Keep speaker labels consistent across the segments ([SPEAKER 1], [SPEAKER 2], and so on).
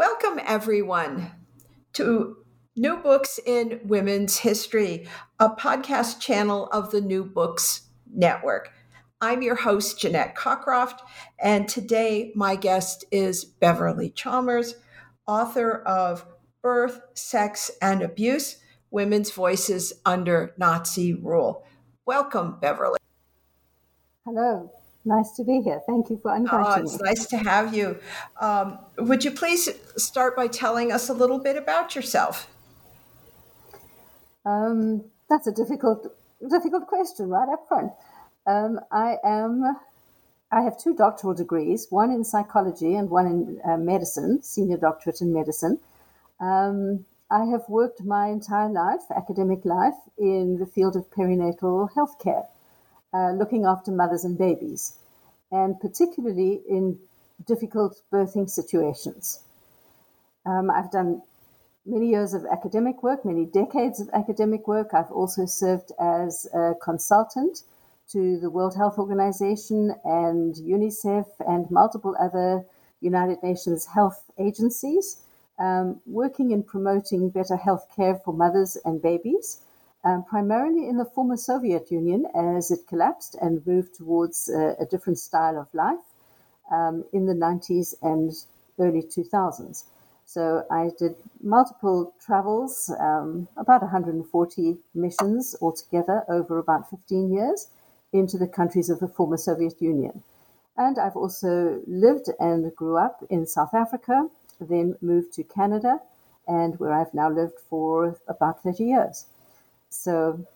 [SPEAKER 1] Welcome, everyone, to New Books in Women's History, a podcast channel of the New Books Network. I'm your host, Jeanette Cockcroft, and today my guest is Beverly Chalmers, author of Birth, Sex, and Abuse Women's Voices Under Nazi Rule. Welcome, Beverly.
[SPEAKER 2] Hello. Nice to be here. Thank you for inviting
[SPEAKER 1] oh, it's
[SPEAKER 2] me.
[SPEAKER 1] nice to have you. Um, would you please start by telling us a little bit about yourself?
[SPEAKER 2] Um, that's a difficult, difficult question right up front. Um, I am. I have two doctoral degrees, one in psychology and one in uh, medicine, senior doctorate in medicine. Um, I have worked my entire life, academic life, in the field of perinatal healthcare, uh, looking after mothers and babies, and particularly in difficult birthing situations. Um, I've done many years of academic work, many decades of academic work. I've also served as a consultant to the World Health Organization and UNICEF and multiple other United Nations health agencies, um, working in promoting better health care for mothers and babies, um, primarily in the former Soviet Union as it collapsed and moved towards a, a different style of life um, in the 90s and early 2000s. So I did multiple travels, um, about 140 missions altogether over about 15 years into the countries of the former Soviet Union. And I've also lived and grew up in South Africa, then moved to Canada, and where I've now lived for about 30 years. So,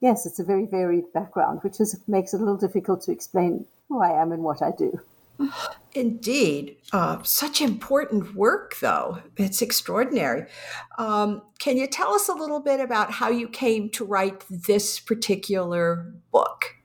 [SPEAKER 2] yes, it's a very varied background, which is, makes it a little difficult to explain who I am and what I do.
[SPEAKER 1] Indeed. Uh, such important work, though. It's extraordinary. Um, can you tell us a little bit about how you came to write this particular book?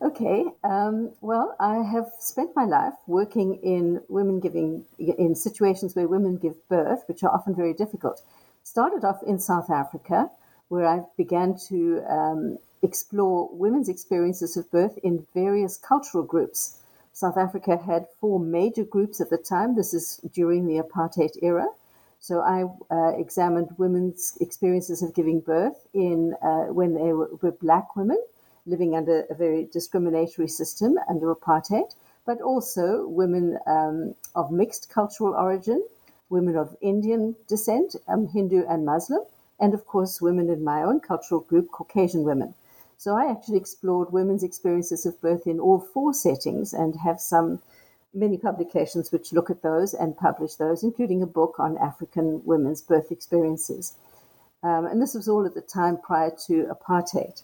[SPEAKER 2] Okay, um, well, I have spent my life working in women giving, in situations where women give birth, which are often very difficult. Started off in South Africa, where I began to um, explore women's experiences of birth in various cultural groups. South Africa had four major groups at the time. This is during the apartheid era. So I uh, examined women's experiences of giving birth in uh, when they were, were black women living under a very discriminatory system under apartheid, but also women um, of mixed cultural origin, women of Indian descent, um, Hindu and Muslim, and of course, women in my own cultural group, Caucasian women. So I actually explored women's experiences of birth in all four settings and have some many publications which look at those and publish those, including a book on African women's birth experiences. Um, and this was all at the time prior to apartheid.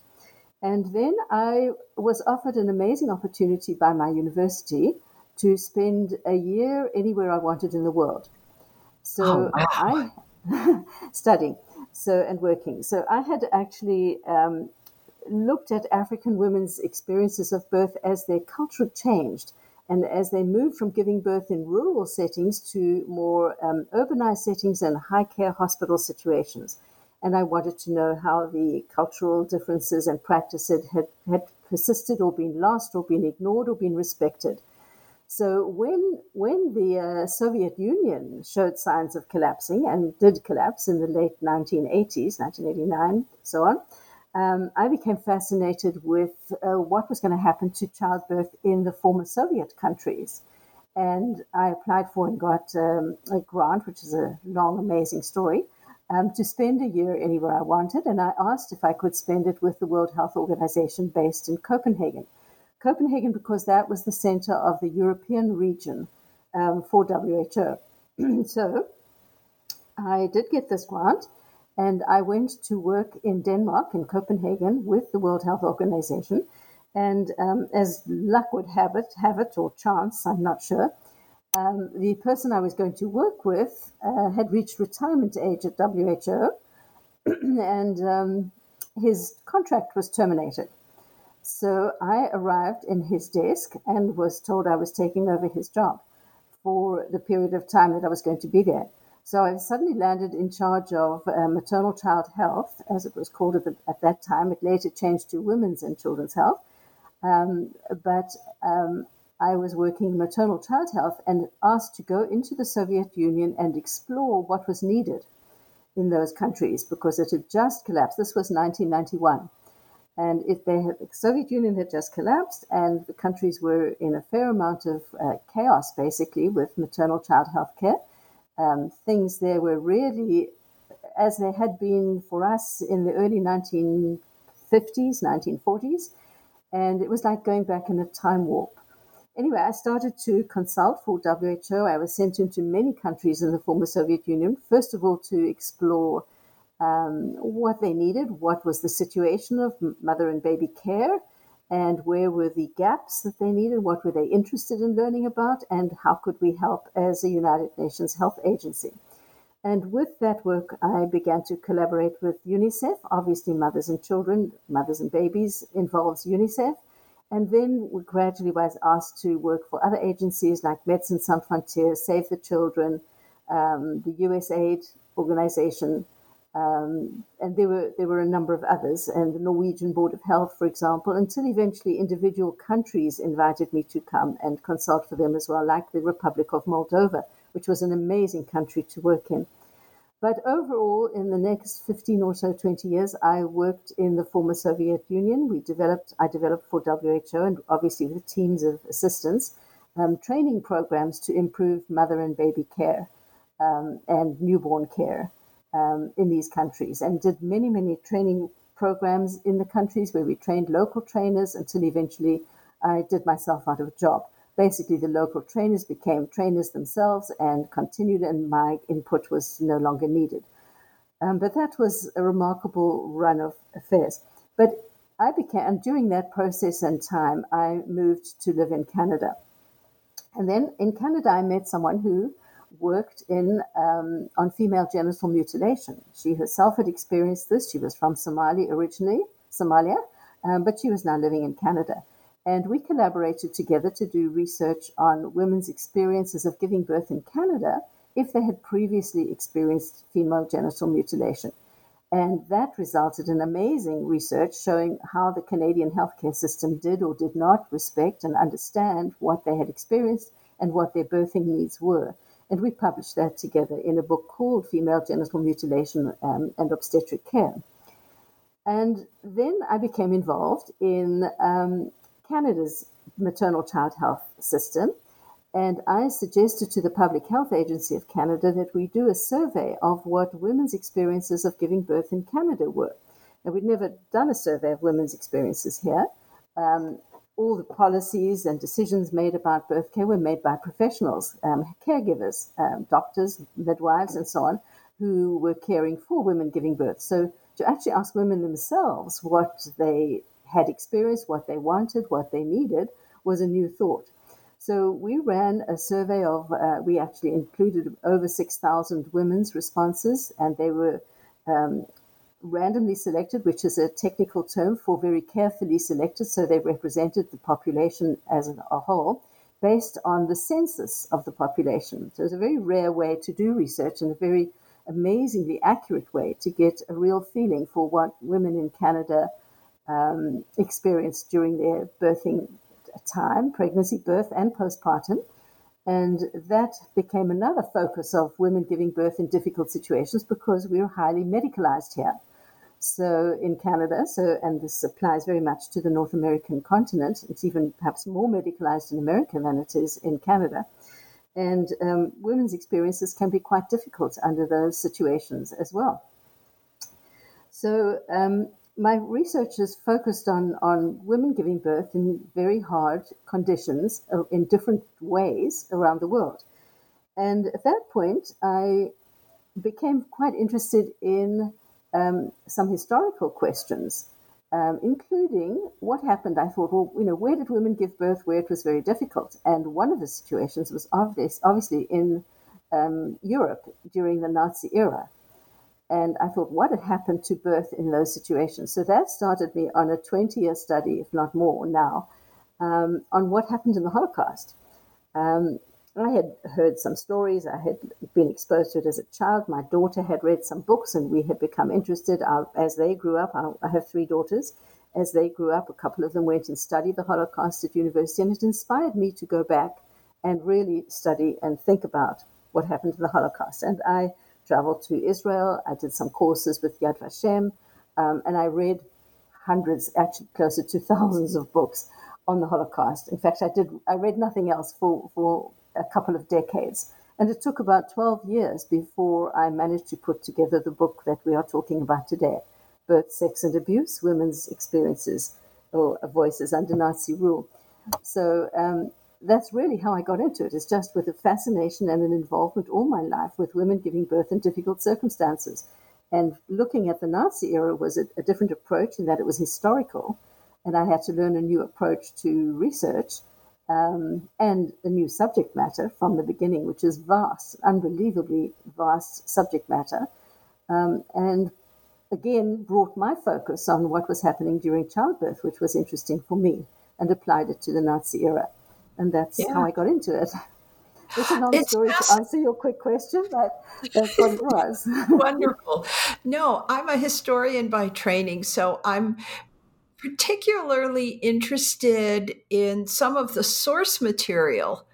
[SPEAKER 2] And then I was offered an amazing opportunity by my university to spend a year anywhere I wanted in the world. So oh, wow. I studying so and working. So I had actually um, looked at African women's experiences of birth as their culture changed and as they moved from giving birth in rural settings to more um, urbanized settings and high care hospital situations and I wanted to know how the cultural differences and practices had, had persisted or been lost or been ignored or been respected. So when when the uh, Soviet Union showed signs of collapsing and did collapse in the late 1980s, 1989, so on, um, I became fascinated with uh, what was going to happen to childbirth in the former Soviet countries. and I applied for and got um, a grant, which is a long, amazing story, um, to spend a year anywhere I wanted. And I asked if I could spend it with the World Health Organization based in Copenhagen. Copenhagen, because that was the center of the European region um, for WHO. so I did get this grant. And I went to work in Denmark, in Copenhagen, with the World Health Organization. And um, as luck would have it, have it or chance, I'm not sure, um, the person I was going to work with uh, had reached retirement age at WHO, and um, his contract was terminated. So I arrived in his desk and was told I was taking over his job for the period of time that I was going to be there. So I suddenly landed in charge of uh, maternal child health, as it was called at, the, at, that time. It later changed to women's and children's health. Um, but um, I was working maternal child health and asked to go into the Soviet Union and explore what was needed in those countries because it had just collapsed. This was 1991. And if they had, the Soviet Union had just collapsed, and the countries were in a fair amount of uh, chaos, basically, with maternal child health care. Um, things there were really as they had been for us in the early 1950s, 1940s. And it was like going back in a time warp. Anyway, I started to consult for WHO. I was sent into many countries in the former Soviet Union, first of all, to explore um, what they needed, what was the situation of mother and baby care, and where were the gaps that they needed, what were they interested in learning about, and how could we help as a United Nations Health Agency. And with that work, I began to collaborate with UNICEF. Obviously, mothers and children, mothers and babies involves UNICEF. And then we gradually was asked to work for other agencies like Médecins Sans Frontières, Save the Children, um, the USAID organization, um, and there were there were a number of others, and the Norwegian Board of Health, for example, until eventually individual countries invited me to come and consult for them as well, like the Republic of Moldova, which was an amazing country to work in. But overall, in the next 15 or so, 20 years, I worked in the former Soviet Union. We developed, I developed for WHO and obviously with teams of assistants, um, training programs to improve mother and baby care um, and newborn care um, in these countries and did many, many training programs in the countries where we trained local trainers until eventually I did myself out of a job basically the local trainers became trainers themselves and continued, and my input was no longer needed. Um, but that was a remarkable run of affairs. But I became, during that process and time, I moved to live in Canada. And then in Canada, I met someone who worked in um, on female genital mutilation. She herself had experienced this. She was from Somalia originally, Somalia, um, but she was now living in Canada and we collaborated together to do research on women's experiences of giving birth in Canada if they had previously experienced female genital mutilation. And that resulted in amazing research showing how the Canadian healthcare system did or did not respect and understand what they had experienced and what their birthing needs were. And we published that together in a book called Female Genital Mutilation um, and Obstetric Care. And then I became involved in um, Canada's maternal child health system. And I suggested to the Public Health Agency of Canada that we do a survey of what women's experiences of giving birth in Canada were. And we'd never done a survey of women's experiences here. Um, all the policies and decisions made about birth care were made by professionals, um, caregivers, um, doctors, midwives, and so on, who were caring for women giving birth. So to actually ask women themselves what they had experienced, what they wanted, what they needed, was a new thought. So we ran a survey of, uh, we actually included over 6,000 women's responses, and they were um, randomly selected, which is a technical term for very carefully selected. So they represented the population as a whole based on the census of the population. So it's a very rare way to do research and a very amazingly accurate way to get a real feeling for what women in Canada um, experienced during their birthing time, pregnancy, birth, and postpartum. And that became another focus of women giving birth in difficult situations because we are highly medicalized here. So in Canada, so and this applies very much to the North American continent. It's even perhaps more medicalized in America than it is in Canada. And um, women's experiences can be quite difficult under those situations as well. So um, my research is focused on, on women giving birth in very hard conditions uh, in different ways around the world. And at that point, I became quite interested in um, some historical questions, um, including what happened. I thought, well, you know, where did women give birth where it was very difficult? And one of the situations was obvious, obviously in um, Europe during the Nazi era. And I thought, what had happened to birth in those situations? So that started me on a 20 year study, if not more now, um, on what happened in the Holocaust. Um, I had heard some stories. I had been exposed to it as a child. My daughter had read some books, and we had become interested as they grew up. I have three daughters. As they grew up, a couple of them went and studied the Holocaust at university, and it inspired me to go back and really study and think about what happened to the Holocaust. And I traveled to Israel. I did some courses with Yad Vashem, um, and I read hundreds, actually closer to thousands of books on the Holocaust. In fact, I did. I read nothing else for for a couple of decades. And it took about 12 years before I managed to put together the book that we are talking about today Birth, Sex, and Abuse Women's Experiences or Voices Under Nazi Rule. So um, that's really how I got into it. It's just with a fascination and an involvement all my life with women giving birth in difficult circumstances. And looking at the Nazi era was a, a different approach in that it was historical, and I had to learn a new approach to research um, and a new subject matter from the beginning, which is vast, unbelievably vast subject matter. Um, and again, brought my focus on what was happening during childbirth, which was interesting for me, and applied it to the Nazi era. And that's yeah. how I got into it. It's a long it's story to answer your quick question, but that's what it was.
[SPEAKER 1] Wonderful. No, I'm a historian by training, so I'm particularly interested in some of the source material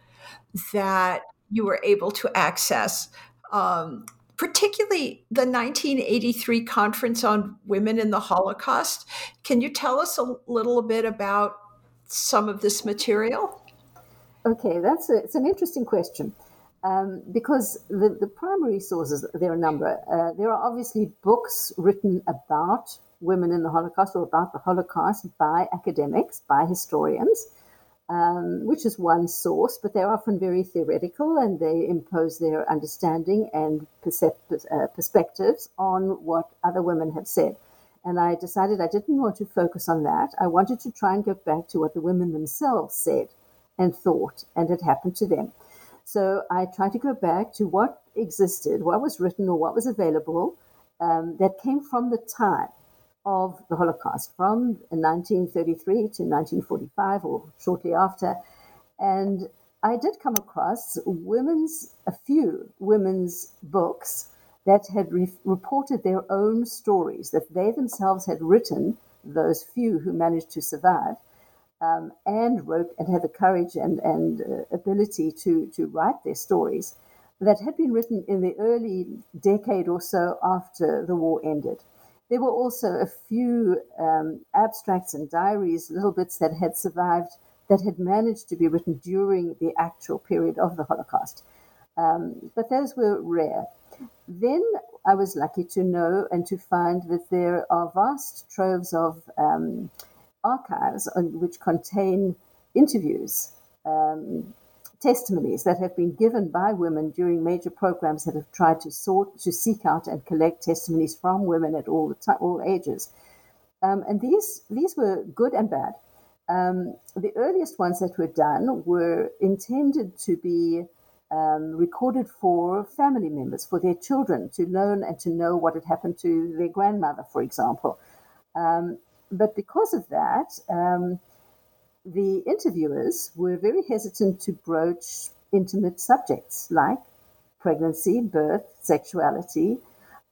[SPEAKER 1] that you were able to access, um, particularly the 1983 Conference on Women in the Holocaust. Can you tell us a little bit about some of this material?
[SPEAKER 2] Okay, that's a, it's an interesting question. Um, because the, the primary sources, there are a number. Uh, there are obviously books written about women in the Holocaust or about the Holocaust by academics, by historians, um, which is one source, but they're often very theoretical and they impose their understanding and percep- uh, perspectives on what other women have said. And I decided I didn't want to focus on that. I wanted to try and get back to what the women themselves said and thought and had happened to them. So I tried to go back to what existed, what was written or what was available um, that came from the time of the Holocaust from 1933 to 1945 or shortly after. And I did come across women's, a few women's books that had re- reported their own stories that they themselves had written, those few who managed to survive, um, and wrote and had the courage and, and uh, ability to, to write their stories that had been written in the early decade or so after the war ended. There were also a few um, abstracts and diaries, little bits that had survived that had managed to be written during the actual period of the Holocaust. Um, but those were rare. Then I was lucky to know and to find that there are vast troves of um, archives which contain interviews um, testimonies that have been given by women during major programs that have tried to sort to seek out and collect testimonies from women at all the all ages. Um, and these these were good and bad. Um, the earliest ones that were done were intended to be um, recorded for family members, for their children to learn and to know what had happened to their grandmother, for example. Um, but because of that, um, the interviewers were very hesitant to broach intimate subjects like pregnancy, birth, sexuality.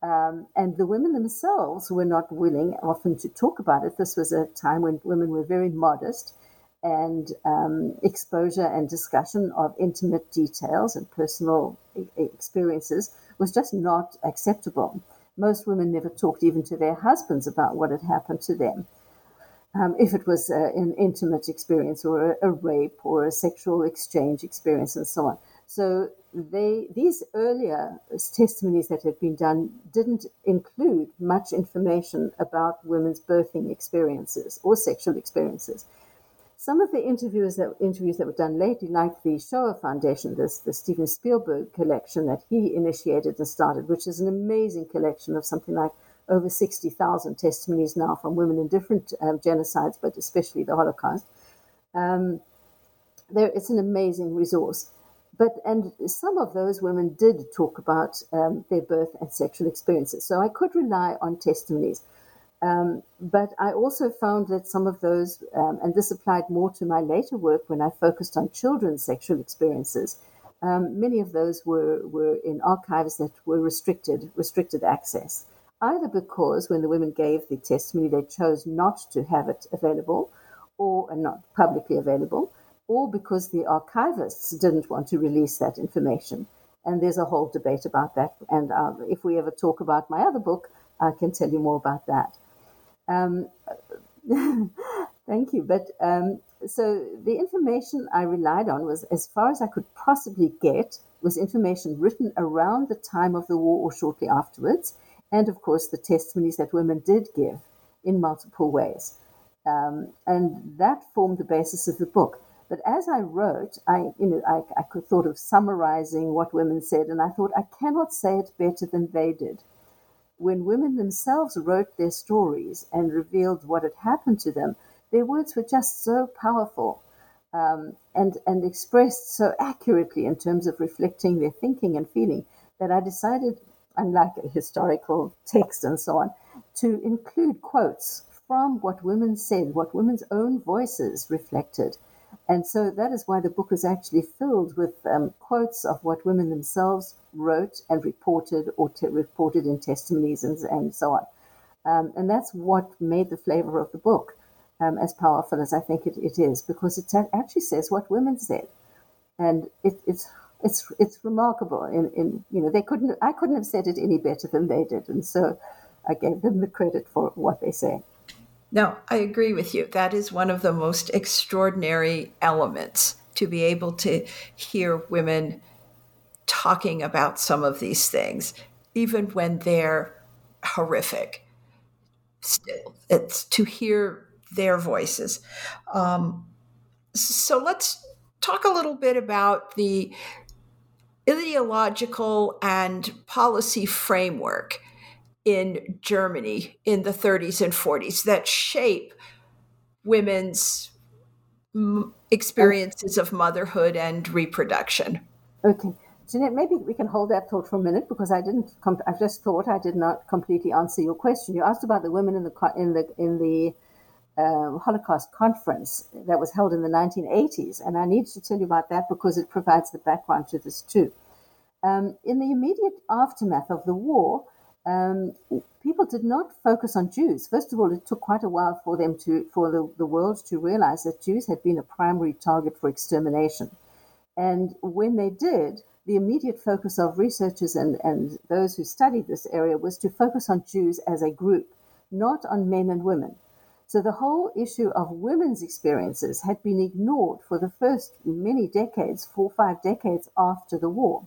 [SPEAKER 2] Um, and the women themselves were not willing often to talk about it. This was a time when women were very modest, and um, exposure and discussion of intimate details and personal experiences was just not acceptable. Most women never talked even to their husbands about what had happened to them. Um, if it was an intimate experience or a, a, rape or a sexual exchange experience and so on. So they these earlier testimonies that had been done didn't include much information about women's birthing experiences or sexual experiences. Some of the interviews that interviews that were done lately, like the Shoah Foundation, this the Steven Spielberg collection that he initiated and started, which is an amazing collection of something like over 60,000 testimonies now from women in different um, genocides, but especially the Holocaust. Um, there, it's an amazing resource. But and some of those women did talk about um, their birth and sexual experiences, so I could rely on testimonies. Um, but I also found that some of those, um, and this applied more to my later work when I focused on children's sexual experiences, um, many of those were, were in archives that were restricted, restricted access, either because when the women gave the testimony, they chose not to have it available or not publicly available, or because the archivists didn't want to release that information. And there's a whole debate about that. And uh, if we ever talk about my other book, I can tell you more about that. Um, thank you. But um, so the information I relied on was, as far as I could possibly get, was information written around the time of the war or shortly afterwards, and of course the testimonies that women did give in multiple ways. Um, and that formed the basis of the book. But as I wrote, I, you know, I, I could thought of summarizing what women said, and I thought I cannot say it better than they did when women themselves wrote their stories and revealed what had happened to them, their words were just so powerful um, and, and expressed so accurately in terms of reflecting their thinking and feeling that I decided, unlike a historical text and so on, to include quotes from what women said, what women's own voices reflected. And so that is why the book is actually filled with um, quotes of what women themselves wrote and reported or te- reported in testimonies and, and so on. Um, and that's what made the flavor of the book um, as powerful as I think it, it is, because it actually says what women said. And it, it's it's it's remarkable. In, in you know they couldn't I couldn't have said it any better than they did, and so I gave them the credit for what they say.
[SPEAKER 1] Now, I agree with you. That is one of the most extraordinary elements to be able to hear women talking about some of these things, even when they're horrific. Still, it's to hear their voices. Um, so let's talk a little bit about the ideological and policy framework in Germany in the 30s and 40s that shape women's experiences of motherhood and reproduction.
[SPEAKER 2] Okay. Jeanette, maybe we can hold that thought for a minute because I didn't. I just thought I did not completely answer your question. You asked about the women in the in the in the uh, Holocaust conference that was held in the 1980s, and I need to tell you about that because it provides the background to this too. Um, in the immediate aftermath of the war, um, people did not focus on Jews. First of all, it took quite a while for them to, for the, the world to realize that Jews had been a primary target for extermination. And when they did, the immediate focus of researchers and, and those who studied this area was to focus on Jews as a group, not on men and women. So the whole issue of women's experiences had been ignored for the first many decades, four or five decades after the war.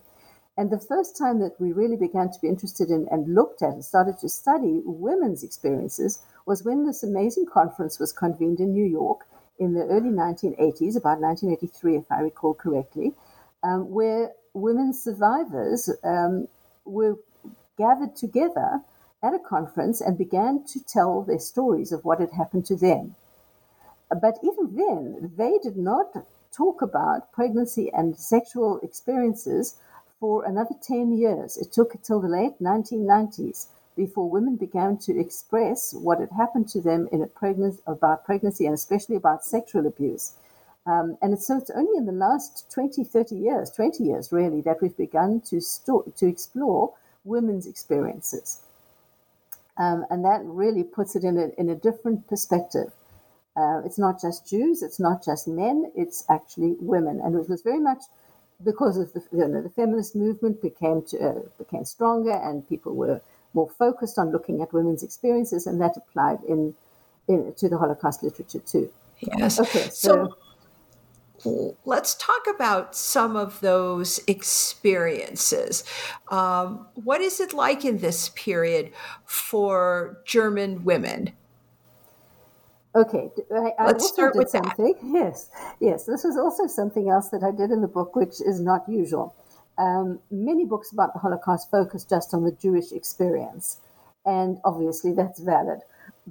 [SPEAKER 2] And the first time that we really began to be interested in and looked at and started to study women's experiences was when this amazing conference was convened in New York in the early 1980s, about 1983, if I recall correctly, um, where women survivors um, were gathered together at a conference and began to tell their stories of what had happened to them. But even then, they did not talk about pregnancy and sexual experiences for another 10 years. It took until the late 1990s before women began to express what had happened to them in a pregnancy, about pregnancy and especially about sexual abuse. Um, and it's, so it's only in the last 20, 30 years, 20 years really, that we've begun to, sto- to explore women's experiences. Um, and that really puts it in a, in a different perspective. Uh, it's not just Jews, it's not just men, it's actually women. And it was very much because of the, you know, the feminist movement became to, uh, became stronger and people were more focused on looking at women's experiences, and that applied in, in to the Holocaust literature too.
[SPEAKER 1] Yes. Okay. so, so let's talk about some of those experiences. Um, what is it like in this period for German women?
[SPEAKER 2] Okay, I, I Let's also did something. That. Yes, yes. This was also something else that I did in the book, which is not usual. Um, many books about the Holocaust focus just on the Jewish experience, and obviously that's valid.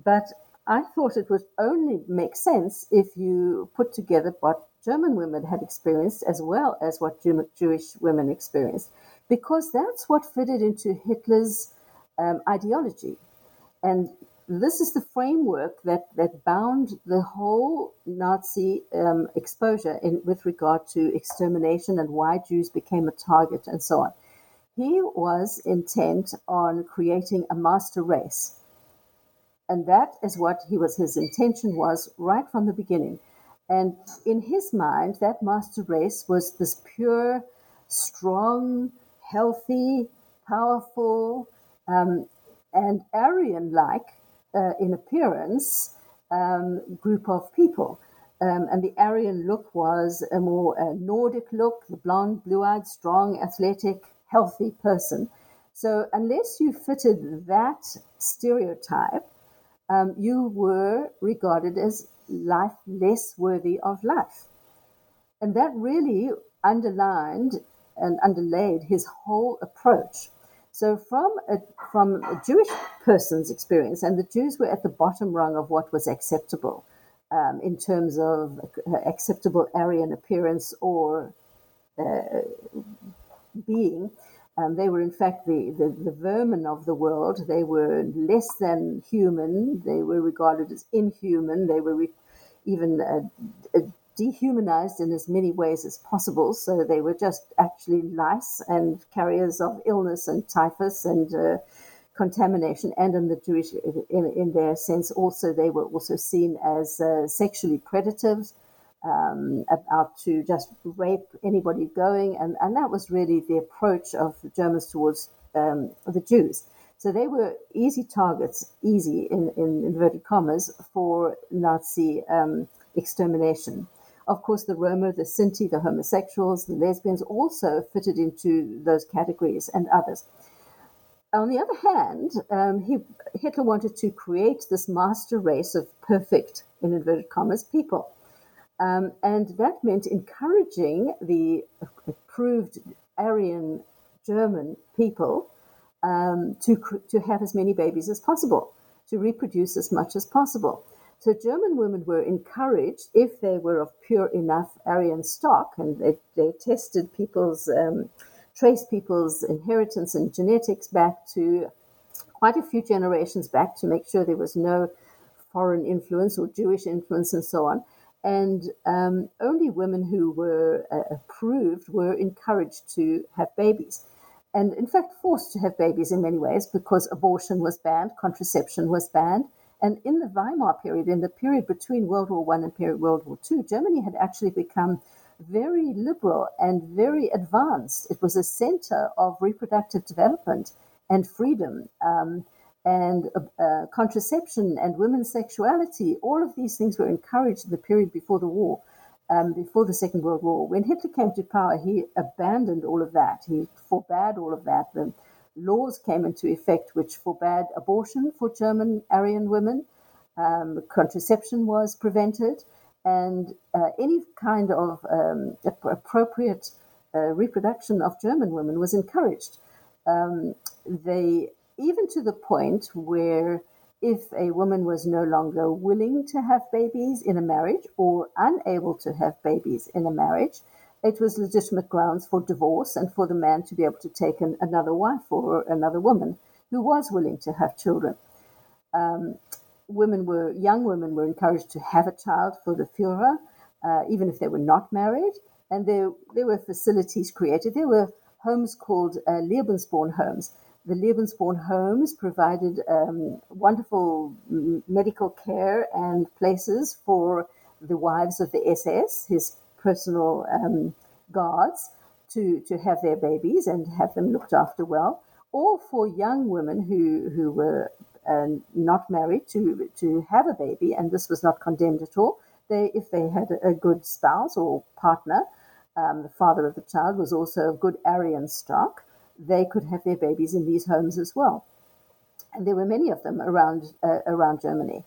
[SPEAKER 2] But I thought it would only make sense if you put together what German women had experienced as well as what Jew- Jewish women experienced, because that's what fitted into Hitler's um, ideology. And this is the framework that, that bound the whole Nazi um, exposure in, with regard to extermination and why Jews became a target and so on. He was intent on creating a master race. And that is what he was his intention was right from the beginning. And in his mind, that master race was this pure, strong, healthy, powerful, um, and Aryan like uh, in appearance um, group of people. Um, and the Aryan look was a more uh, Nordic look, the blonde, blue eyed, strong, athletic, healthy person. So, unless you fitted that stereotype, um, you were regarded as life less worthy of life. And that really underlined and underlaid his whole approach. So, from a, from a Jewish person's experience, and the Jews were at the bottom rung of what was acceptable um, in terms of acceptable Aryan appearance or uh, being. Um, they were, in fact, the, the, the, vermin of the world. They were less than human. They were regarded as inhuman. They were re- even uh, dehumanized in as many ways as possible. So they were just actually lice and carriers of illness and typhus and uh, contamination. And in the Jewish, in, in, their sense, also they were also seen as uh, sexually predators. Um, about to just rape anybody going, and, and that was really the approach of the Germans towards um, the Jews. So they were easy targets, easy in, in inverted commas, for Nazi um, extermination. Of course, the Roma, the Sinti, the homosexuals, the lesbians also fitted into those categories and others. On the other hand, um, he, Hitler wanted to create this master race of perfect, in inverted commas, people. Um, and that meant encouraging the approved Aryan German people um, to, to have as many babies as possible, to reproduce as much as possible. So German women were encouraged, if they were of pure enough Aryan stock, and they, they tested people's, um, traced people's inheritance and genetics back to quite a few generations back to make sure there was no foreign influence or Jewish influence and so on. And um, only women who were uh, approved were encouraged to have babies. And in fact, forced to have babies in many ways because abortion was banned, contraception was banned and in the Weimar period, in the period between World War One and period World War Two, Germany had actually become very liberal and very advanced. It was a center of reproductive development and freedom. Um, and uh, uh, contraception and women's sexuality, all of these things were encouraged in the period before the war, um, before the Second World War. When Hitler came to power, he abandoned all of that. He forbade all of that. The, laws came into effect which forbade abortion for German Aryan women. Um, contraception was prevented, and uh, any kind of um, appropriate uh, reproduction of German women was encouraged. Um, they even to the point where if a woman was no longer willing to have babies in a marriage or unable to have babies in a marriage, it was legitimate grounds for divorce and for the man to be able to take an, another wife or another woman who was willing to have children. Um, women were young women were encouraged to have a child for the Führer, uh, even if they were not married, and there there were facilities created. There were homes called uh, Lebensborn homes. The Lebensborn homes provided um, wonderful medical care and places for the wives of the SS, his personal um, guards to, to have their babies and have them looked after well. or for young women who, who were uh, not married to, to have a baby, and this was not condemned at all. They, if they had a, a good spouse or partner, um, the father of the child was also of good Aryan stock, they could have their babies in these homes as well. And there were many of them around, uh, around Germany.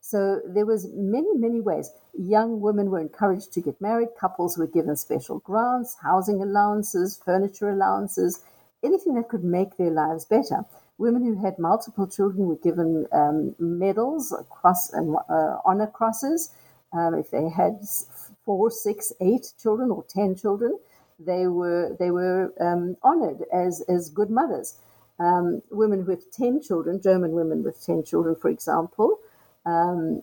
[SPEAKER 2] So there was many, many ways. Young women were encouraged to get married. Couples were given special grants, housing allowances, furniture allowances, anything that could make their lives better. Women who had multiple children were given um, medals, cross and uh, honor crosses. Um, if they had four, six, eight children or ten children, they were they were um, honored as as good mothers. Um, women with ten children, German women with ten children, for example, um,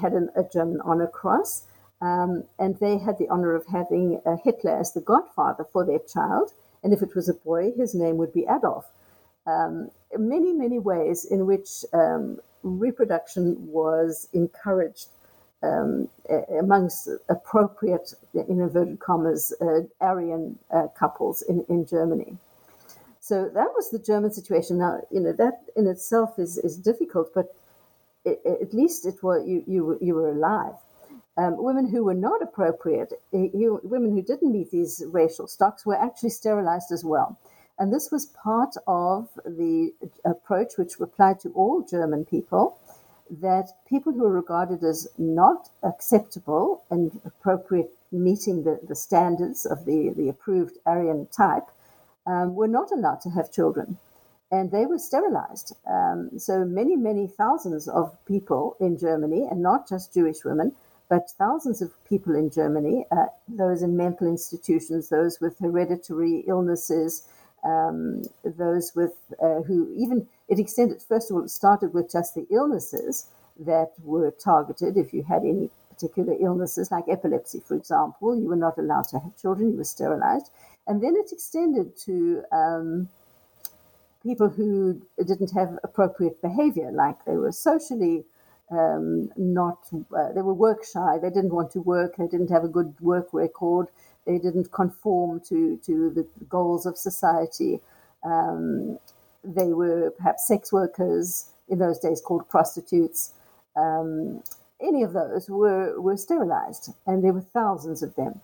[SPEAKER 2] had an, a German honor cross, um, and they had the honor of having uh, Hitler as the godfather for their child. And if it was a boy, his name would be Adolf. Um, many, many ways in which um, reproduction was encouraged um, amongst appropriate, in inverted commas, uh, Aryan uh, couples in, in Germany. So that was the German situation. Now, you know, that in itself is, is difficult, but it, at least it was, you, you, you were alive. Um, women who were not appropriate, women who didn't meet these racial stocks, were actually sterilized as well. And this was part of the approach which applied to all German people that people who are regarded as not acceptable and appropriate, meeting the, the standards of the, the approved Aryan type, um, were not allowed to have children. And they were sterilized. Um, so many, many thousands of people in Germany, and not just Jewish women, but thousands of people in Germany, uh, those in mental institutions, those with hereditary illnesses, um, those with uh, who even it extended. First of all, it started with just the illnesses that were targeted. If you had any particular illnesses, like epilepsy, for example, you were not allowed to have children; you were sterilized. And then it extended to um, people who didn't have appropriate behavior, like they were socially um, not, uh, they were work shy, they didn't want to work, they didn't have a good work record, they didn't conform to, to the goals of society. Um, they were perhaps sex workers, in those days called prostitutes. Um, any of those were, were sterilized, and there were thousands of them.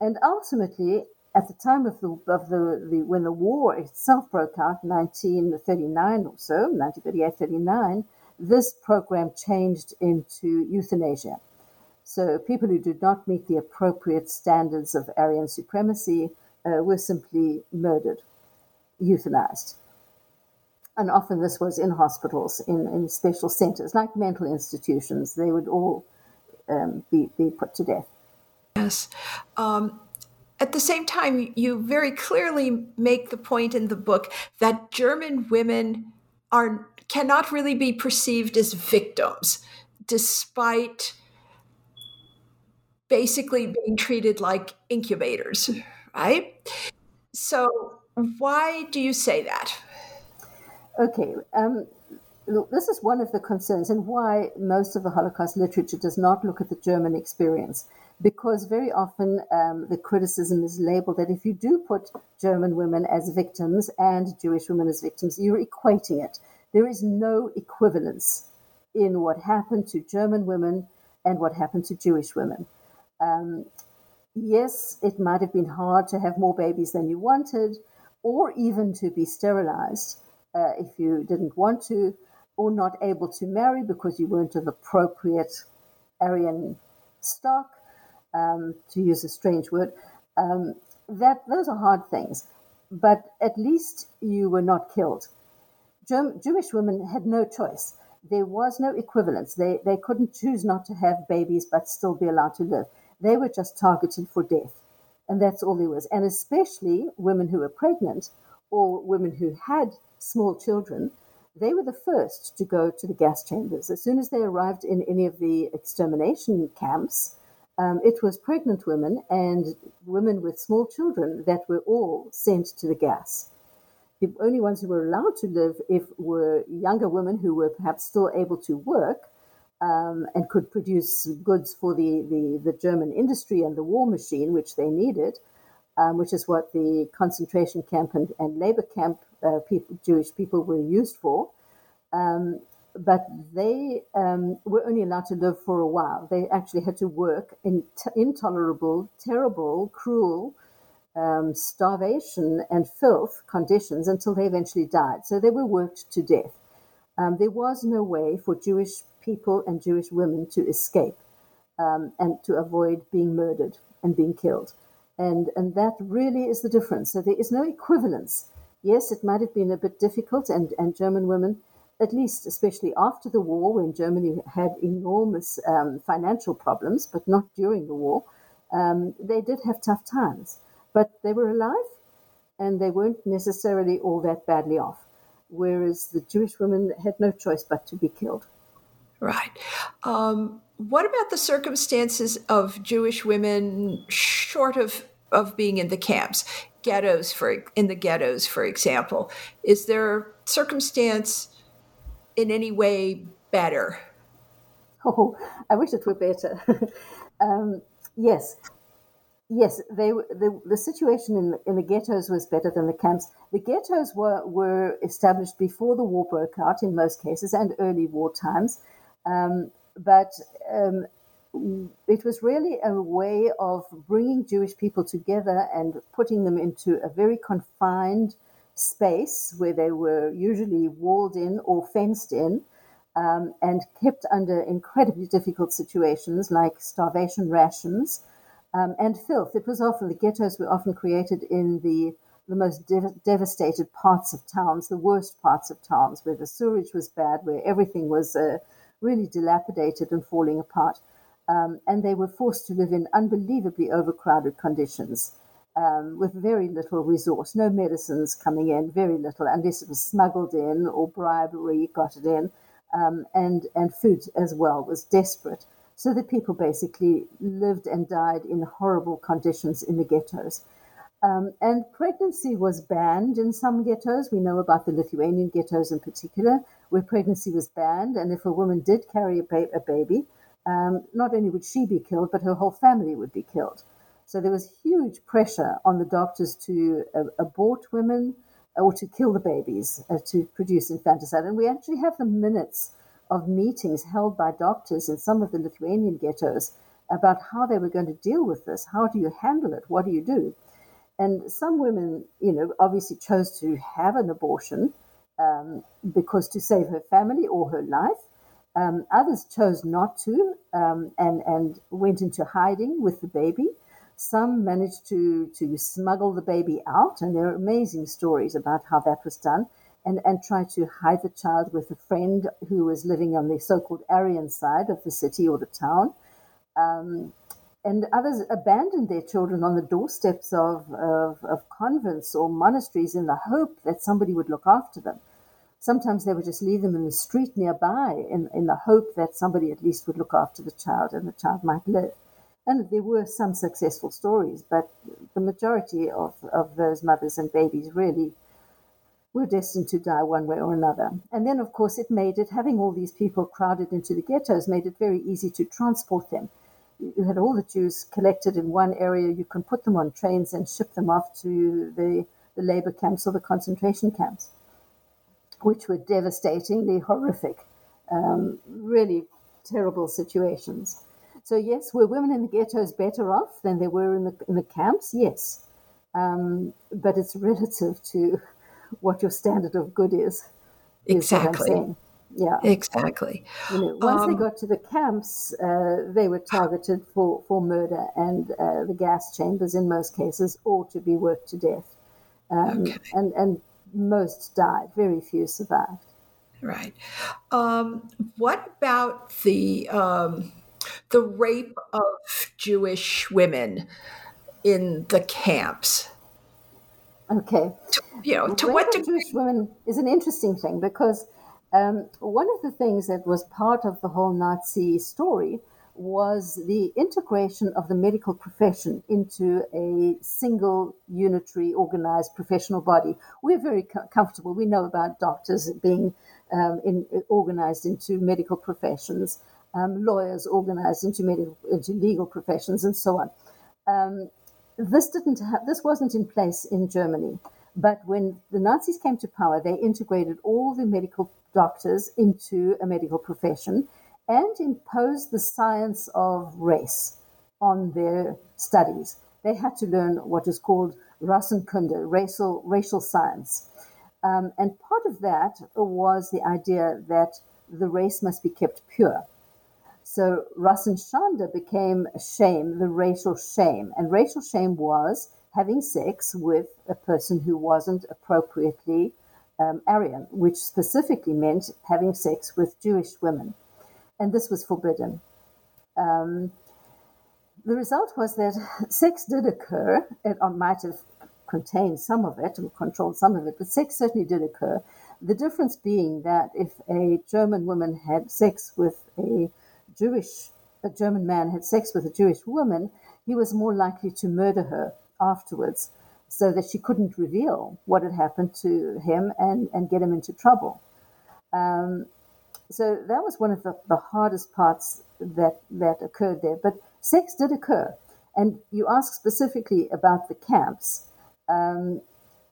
[SPEAKER 2] And ultimately, at the time of the, of the, the when the war itself broke out, 1939 or so, 1938 39, this program changed into euthanasia. So people who did not meet the appropriate standards of Aryan supremacy uh, were simply murdered, euthanized. And often this was in hospitals, in, in special centers, like mental institutions. They would all um, be, be put to death.
[SPEAKER 1] Yes. Um, at the same time, you very clearly make the point in the book that German women are cannot really be perceived as victims, despite basically being treated like incubators, right? So, why do you say that?
[SPEAKER 2] Okay. Um, look, this is one of the concerns, and why most of the Holocaust literature does not look at the German experience. Because very often um, the criticism is labeled that if you do put German women as victims and Jewish women as victims, you're equating it. There is no equivalence in what happened to German women and what happened to Jewish women. Um, yes, it might have been hard to have more babies than you wanted, or even to be sterilized uh, if you didn't want to, or not able to marry because you weren't of appropriate Aryan stock, um, to use a strange word. Um, that those are hard things, but at least you were not killed. Jewish women had no choice. There was no equivalence. They they couldn't choose not to have babies but still be allowed to live. They were just targeted for death. And that's all there was. And especially women who were pregnant or women who had small children, they were the first to go to the gas chambers. As soon as they arrived in any of the extermination camps, um, it was pregnant women and women with small children that were all sent to the gas. The only ones who were allowed to live if were younger women who were perhaps still able to work um, and could produce goods for the, the, the, German industry and the war machine, which they needed. um, which is what the concentration camp and, and labor camp uh, people, Jewish people were used for. Um, but they um, were only allowed to live for a while. They actually had to work in t- intolerable, terrible, cruel, um, starvation and filth conditions until they eventually died. So they were worked to death. Um, there was no way for Jewish people and Jewish women to escape um, and to avoid being murdered and being killed. And, and that really is the difference. So there is no equivalence. Yes, it might have been a bit difficult, and, and German women at least especially after the war, when Germany had enormous um, financial problems, but not during the war, um, they did have tough times. But they were alive and they weren't necessarily all that badly off. Whereas the Jewish women had no choice but to be killed.
[SPEAKER 1] Right. Um, what about the circumstances of Jewish women short of, of being in the camps? Ghettos, for in the ghettos, for example, is there circumstance in any way better?
[SPEAKER 2] Oh, I wish it were better. um, yes, yes. They the, the situation in in the ghettos was better than the camps. The ghettos were were established before the war broke out in most cases and early war times, um, but. Um, it was really a way of bringing Jewish people together and putting them into a very confined space where they were usually walled in or fenced in um, and kept under incredibly difficult situations like starvation rations um, and filth. It was often, the ghettos were often created in the, the most dev- devastated parts of towns, the worst parts of towns, where the sewage was bad, where everything was uh, really dilapidated and falling apart. Um, and they were forced to live in unbelievably overcrowded conditions um, with very little resource, no medicines coming in, very little, unless it was smuggled in or bribery got it in, um, and and food as well was desperate. So the people basically lived and died in horrible conditions in the ghettos. Um, and pregnancy was banned in some ghettos. We know about the Lithuanian ghettos in particular, where pregnancy was banned. And if a woman did carry a, ba- a baby, um, not only would she be killed, but her whole family would be killed. So there was huge pressure on the doctors to uh, abort women or to kill the babies uh, to produce infanticide. And we actually have the minutes of meetings held by doctors in some of the Lithuanian ghettos about how they were going to deal with this. How do you handle it? What do you do? And some women, you know, obviously chose to have an abortion um, because to save her family or her life. Um, others chose not to um, and, and went into hiding with the baby. Some managed to, to smuggle the baby out, and there are amazing stories about how that was done, and, and try to hide the child with a friend who was living on the so called Aryan side of the city or the town. Um, and others abandoned their children on the doorsteps of, of, of, convents or monasteries in the hope that somebody would look after them. Sometimes they would just leave them in the street nearby in, in the hope that somebody at least would look after the child and the child might live. And there were some successful stories, but the majority of, of those mothers and babies really were destined to die one way or another. And then, of course, it made it, having all these people crowded into the ghettos, made it very easy to transport them. You had all the Jews collected in one area, you can put them on trains and ship them off to the, the labor camps or the concentration camps, which were devastatingly horrific, um, really terrible situations. So yes, were women in the ghettos better off than they were in the in the camps? Yes, um, but it's relative to what your standard of good is.
[SPEAKER 1] is exactly.
[SPEAKER 2] Yeah,
[SPEAKER 1] exactly.
[SPEAKER 2] You know, once um, they got to the camps, uh, they were targeted for, for murder and uh, the gas chambers in most cases, or to be worked to death. Um, okay. And and most died. Very few survived.
[SPEAKER 1] Right. Um, what about the um, the rape of Jewish women in the camps.
[SPEAKER 2] Okay.
[SPEAKER 1] To, you know, to what
[SPEAKER 2] degree? Jewish women is an interesting thing because um, one of the things that was part of the whole Nazi story was the integration of the medical profession into a single, unitary, organized professional body. We're very co- comfortable. We know about doctors being um, in, organized into medical professions um, lawyers organized into medical, into legal professions, and so on. Um, this didn't have, this wasn't in place in Germany. But when the Nazis came to power, they integrated all the medical doctors into a medical profession and imposed the science of race on their studies. They had to learn what is called Rassenkunde, racial, racial science. Um, and part of that was the idea that the race must be kept pure. So Rassenschande became shame, the racial shame. And racial shame was having sex with a person who wasn't appropriately um, Aryan, which specifically meant having sex with Jewish women. And this was forbidden. Um, the result was that sex did occur. It might have contained some of it or controlled some of it, but sex certainly did occur. The difference being that if a German woman had sex with a Jewish, a German man had sex with a Jewish woman, he was more likely to murder her afterwards so that she couldn't reveal what had happened to him and, and get him into trouble. Um, so that was one of the, the hardest parts that, that occurred there. But sex did occur. And you ask specifically about the camps. Um,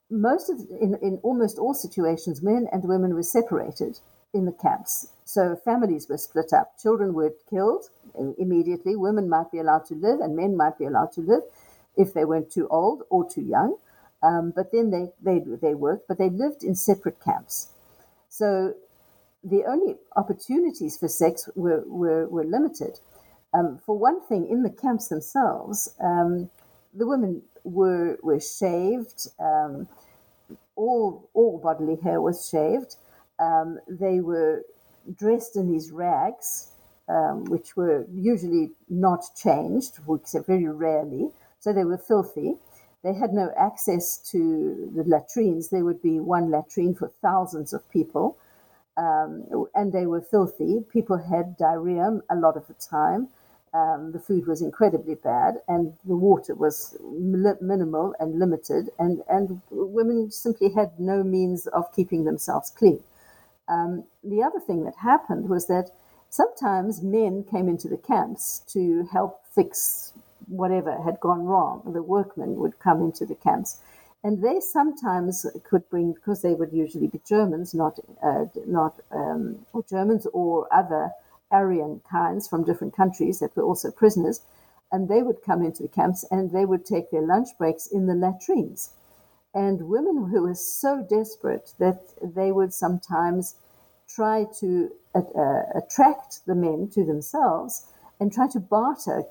[SPEAKER 2] most of in, in almost all situations, men and women were separated in the camps. So families were split up. Children were killed immediately. Women might be allowed to live, and men might be allowed to live if they weren't too old or too young. Um, but then they, they, they worked, but they lived in separate camps. So the only opportunities for sex were, were, were limited. Um, for one thing, in the camps themselves, um, the women were, were shaved, um, all, all bodily hair was shaved. Um, they were dressed in these rags, um, which were usually not changed, except very rarely. So they were filthy. They had no access to the latrines. There would be one latrine for thousands of people. Um, and they were filthy. People had diarrhea a lot of the time. Um, the food was incredibly bad, and the water was minimal and limited, and, and women simply had no means of keeping themselves clean. Um, the other thing that happened was that sometimes men came into the camps to help fix whatever had gone wrong. The workmen would come into the camps. And they sometimes could bring, because they would usually be Germans, not, uh, not um, or Germans or other Aryan kinds from different countries that were also prisoners, and they would come into the camps and they would take their lunch breaks in the latrines. And women who were so desperate that they would sometimes try to uh, uh attract the men to themselves and try to barter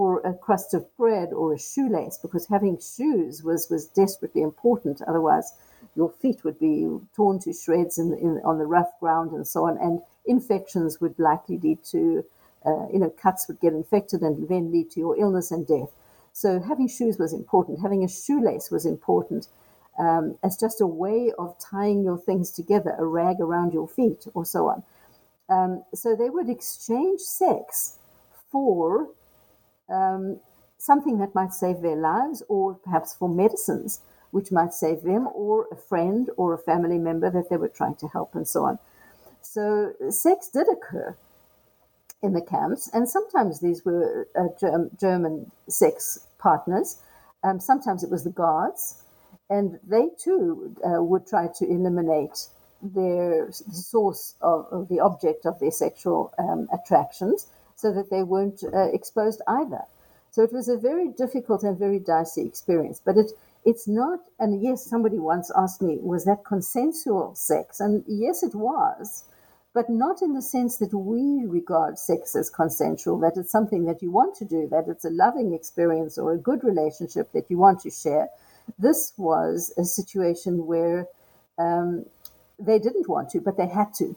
[SPEAKER 2] for a crust of bread or a shoelace because having shoes was, was desperately important. Otherwise, your feet would be torn to shreds in, in, on the rough ground and so on. And infections would likely lead to, uh, you know, cuts would get infected and then lead to your illness and death. So having shoes was important. Having a shoelace was important um, as just a way of tying your things together, a rag around your feet or so on. Um, so they would exchange sex for um, something that might save their lives, or perhaps for medicines which might save them, or a friend or a family member that they were trying to help, and so on. So, sex did occur in the camps, and sometimes these were uh, Germ- German sex partners. Um, sometimes it was the guards, and they too uh, would try to eliminate their source of, of, the object of their sexual um, attractions so that they weren't uh, exposed either. So it was a very difficult and very dicey experience. But it it's not, and yes, somebody once asked me, was that consensual sex? And yes, it was, but not in the sense that we regard sex as consensual, that it's something that you want to do, that it's a loving experience or a good relationship that you want to share. This was a situation where um, they didn't want to, but they had to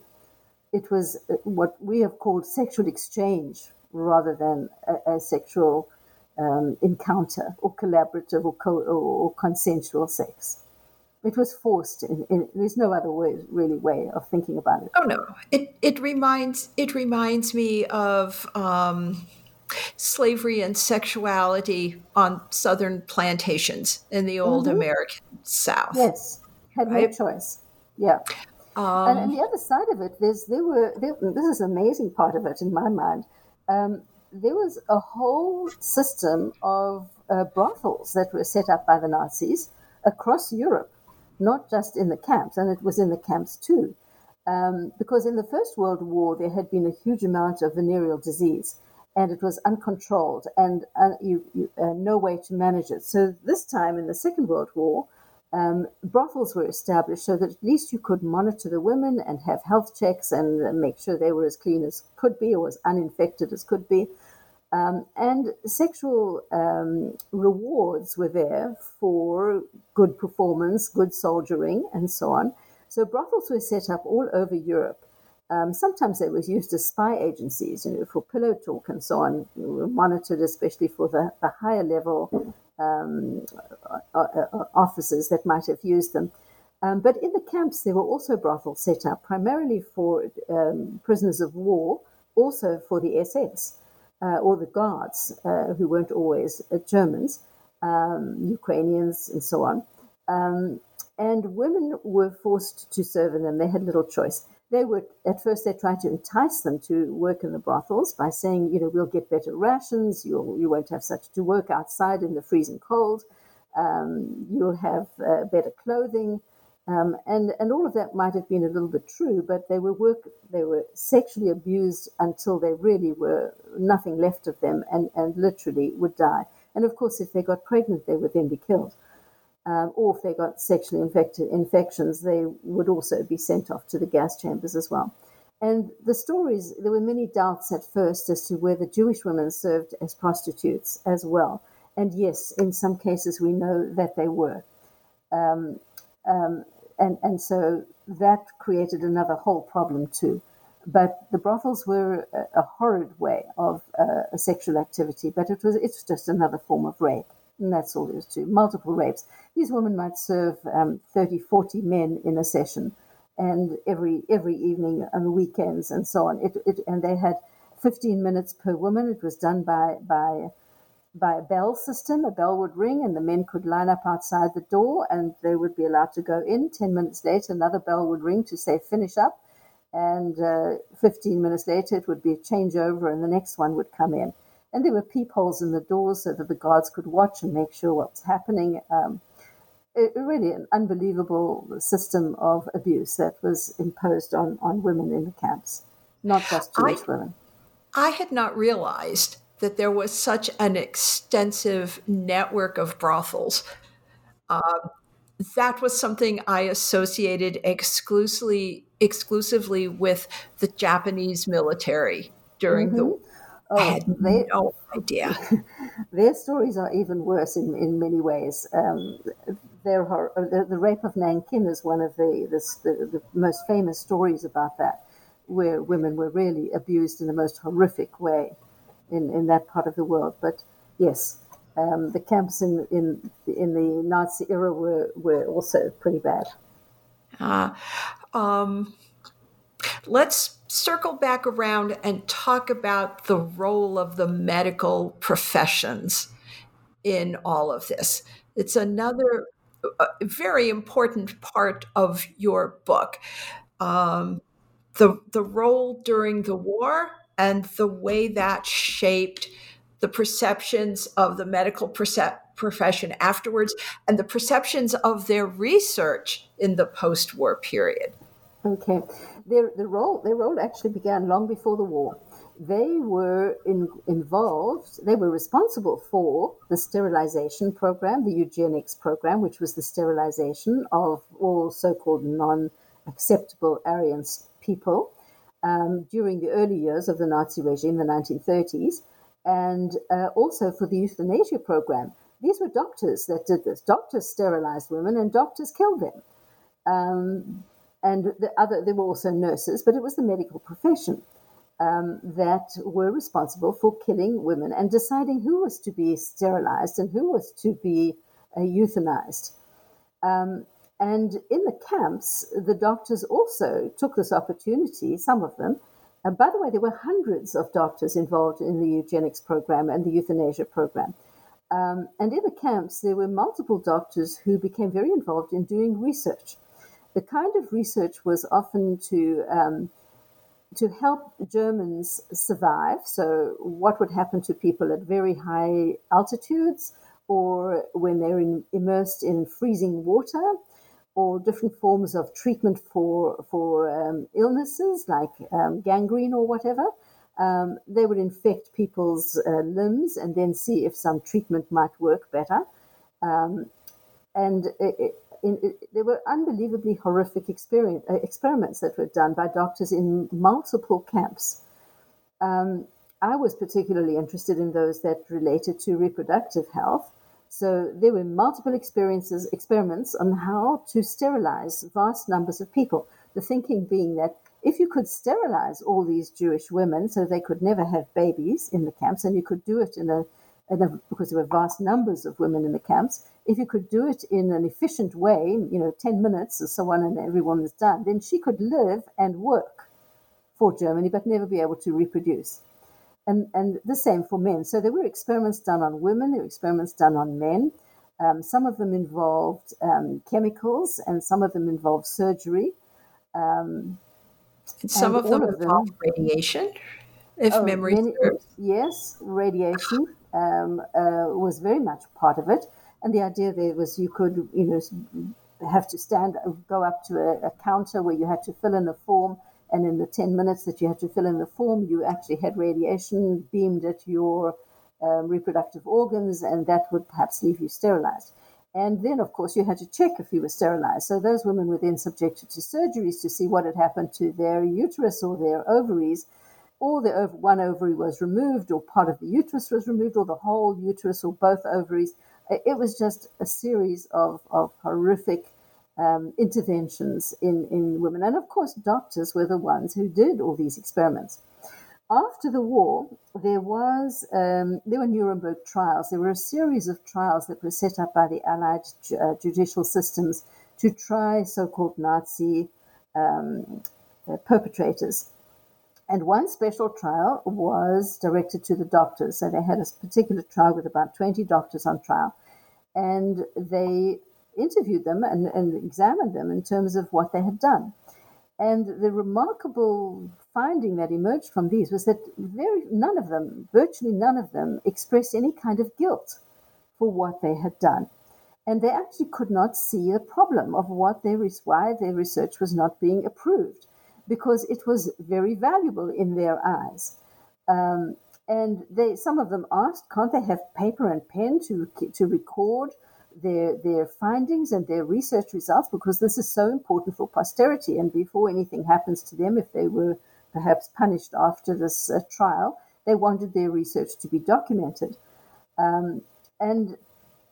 [SPEAKER 2] it was uh, what we have called sexual exchange rather than a, a sexual um, encounter or collaborative or, co- or, consensual sex. It was forced. In, in, there's no other way, really, way of thinking about it.
[SPEAKER 1] Oh no! It it reminds it reminds me of um, slavery and sexuality on southern plantations in the old mm-hmm. American South.
[SPEAKER 2] Yes, had right? no choice. Yeah. Um, and, and, the other side of it, there's there were there, this is an amazing part of it in my mind. Um, there was a whole system of uh, brothels that were set up by the Nazis across Europe, not just in the camps, and it was in the camps too. Um, because in the First World War, there had been a huge amount of venereal disease and it was uncontrolled and uh, you, you, uh, no way to manage it. So, this time in the Second World War, um, brothels were established so that at least you could monitor the women and have health checks and make sure they were as clean as could be or as uninfected as could be. Um, and sexual um, rewards were there for good performance, good soldiering, and so on. So brothels were set up all over Europe. Um, sometimes they were used as spy agencies, you know, for pillow talk and so on, monitored especially for the, the higher level um, officers that might have used them. Um, but in the camps, there were also brothels set up, primarily for um, prisoners of war, also for the SS uh, or the guards, uh, who weren't always uh, Germans, um, Ukrainians, and so on. Um, and women were forced to serve in them. They had little choice. They were at first they tried to entice them to work in the brothels by saying, you know, we'll get better rations. You'll you won't have such to work outside in the freezing cold. Um, you'll have uh, better clothing. Um, and and all of that might have been a little bit true, but they were work they were sexually abused until they really were nothing left of them, and and literally would die. And of course, if they got pregnant, they would then be killed. Um, or if they got sexually infected infections, they would also be sent off to the gas chambers as well. And the stories, there were many doubts at first as to whether Jewish women served as prostitutes as well. And yes, in some cases we know that they were. Um, um, and, and so that created another whole problem too. But the brothels were a, a horrid way of uh, a sexual activity, but it was it's just another form of rape. And that's all there is to multiple rapes. These women might serve um, 30, 40 men in a session, and every every evening on the weekends and so on. It, it, and they had 15 minutes per woman. It was done by by by a bell system. A bell would ring, and the men could line up outside the door, and they would be allowed to go in. Ten minutes later, another bell would ring to say finish up, and uh, 15 minutes later, it would be a changeover, and the next one would come in. And there were peepholes in the doors so that the guards could watch and make sure what's happening. Um, it, really an unbelievable system of abuse that was imposed on, on women in the camps, not just Jewish I, women.
[SPEAKER 1] I had not realized that there was such an extensive network of brothels. Uh, that was something I associated exclusively exclusively with the Japanese military during mm-hmm. the. Oh, I had they, no idea.
[SPEAKER 2] their stories are even worse in, in many ways. Um, their, the, the, rape of Nanking is one of the, the, the most famous stories about that, where women were really abused in the most horrific way in, in that part of the world. But yes, um, the camps in, in, in the Nazi era were, were also pretty bad. Uh,
[SPEAKER 1] um, let's circle back around and talk about the role of the medical professions in all of this. It's another uh, very important part of your book. Um, the, the role during the war and the way that shaped the perceptions of the medical profession afterwards and the perceptions of their research in the post-war period.
[SPEAKER 2] Okay, their, their role their role actually began long before the war. They were in, involved. They were responsible for the sterilization program, the eugenics program, which was the sterilization of all so-called non-acceptable Aryan people um, during the early years of the Nazi regime, the 1930s, and uh, also for the euthanasia program. These were doctors that did this. Doctors sterilized women, and doctors killed them. Um, and the other, there were also nurses, but it was the medical profession um, that were responsible for killing women and deciding who was to be sterilized and who was to be uh, euthanized. Um, and in the camps, the doctors also took this opportunity, some of them. And by the way, there were hundreds of doctors involved in the eugenics program and the euthanasia program. Um, and in the camps, there were multiple doctors who became very involved in doing research. The kind of research was often to um, to help Germans survive. So, what would happen to people at very high altitudes? or when they're in, immersed in freezing water, or different forms of treatment for for um, illnesses like um, gangrene or whatever. Um, they would infect people's uh, limbs and then see if some treatment might work better. Um, and it, it, there were unbelievably horrific uh, experiments that were done by doctors in multiple camps. Um, I was particularly interested in those that related to reproductive health. So there were multiple experiences, experiments on how to sterilize vast numbers of people. The thinking being that if you could sterilize all these Jewish women so they could never have babies in the camps, and you could do it in a, in a because there were vast numbers of women in the camps, if you could do it in an efficient way, you know, 10 minutes or so on, and everyone was done, then she could live and work for Germany, but never be able to reproduce. And, and the same for men. So there were experiments done on women, there were experiments done on men. Um, some of them involved um, chemicals, and some of them involved surgery. Um,
[SPEAKER 1] some of them involved radiation, if oh, memory many, serves.
[SPEAKER 2] Yes, radiation um, uh, was very much part of it. And the idea there was you could, you know, have to stand, go up to a, a counter where you had to fill in a form, and in the 10 minutes that you had to fill in the form, you actually had radiation beamed at your um, reproductive organs, and that would perhaps leave you sterilized. And then, of course, you had to check if you were sterilized. So those women were then subjected to surgeries to see what had happened to their uterus or their ovaries, or the one ovary was removed, or part of the uterus was removed, or the whole uterus, or both ovaries it was just a series of, of horrific um, interventions in, in women. And of course, doctors were the ones who did all these experiments. After the war, there was um, there were Nuremberg trials. There were a series of trials that were set up by the Allied uh, judicial systems to try so-called Nazi um, uh, perpetrators. And one special trial was directed to the doctors. So they had a particular trial with about 20 doctors on trial. And they interviewed them and, and examined them in terms of what they had done. And the remarkable finding that emerged from these was that very none of them, virtually none of them, expressed any kind of guilt for what they had done. And they actually could not see a problem of what their, why their research was not being approved because it was very valuable in their eyes. Um, and they, some of them asked, can't they have paper and pen to, to record their, their findings and their research results? Because this is so important for posterity. And before anything happens to them, if they were perhaps punished after this uh, trial, they wanted their research to be documented. Um, and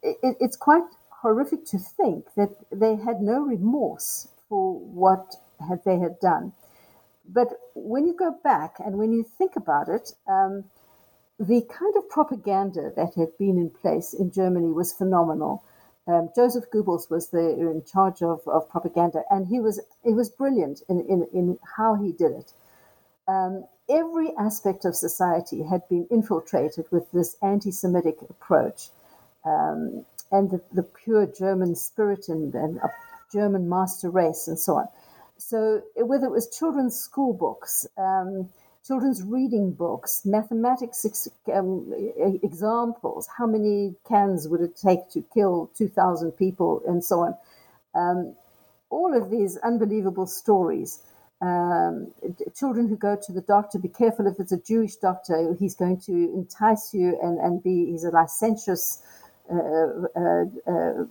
[SPEAKER 2] it, it's quite horrific to think that they had no remorse for what had they had done. But when you go back and when you think about it, um, the kind of propaganda that had been in place in Germany was phenomenal. Um, Joseph Goebbels was the, in charge of, of propaganda, and he was he was brilliant in, in, in how he did it. Um, every aspect of society had been infiltrated with this anti-Semitic approach, um, and the, the, pure German spirit and, and German master race, and so on. So whether it was children's school books, um, children's reading books, mathematics um, examples, how many cans would it take to kill 2,000 people, and so on. Um, all of these unbelievable stories. Um, children who go to the doctor, be careful if it's a Jewish doctor, he's going to entice you and, and be, he's a licentious uh, uh, uh,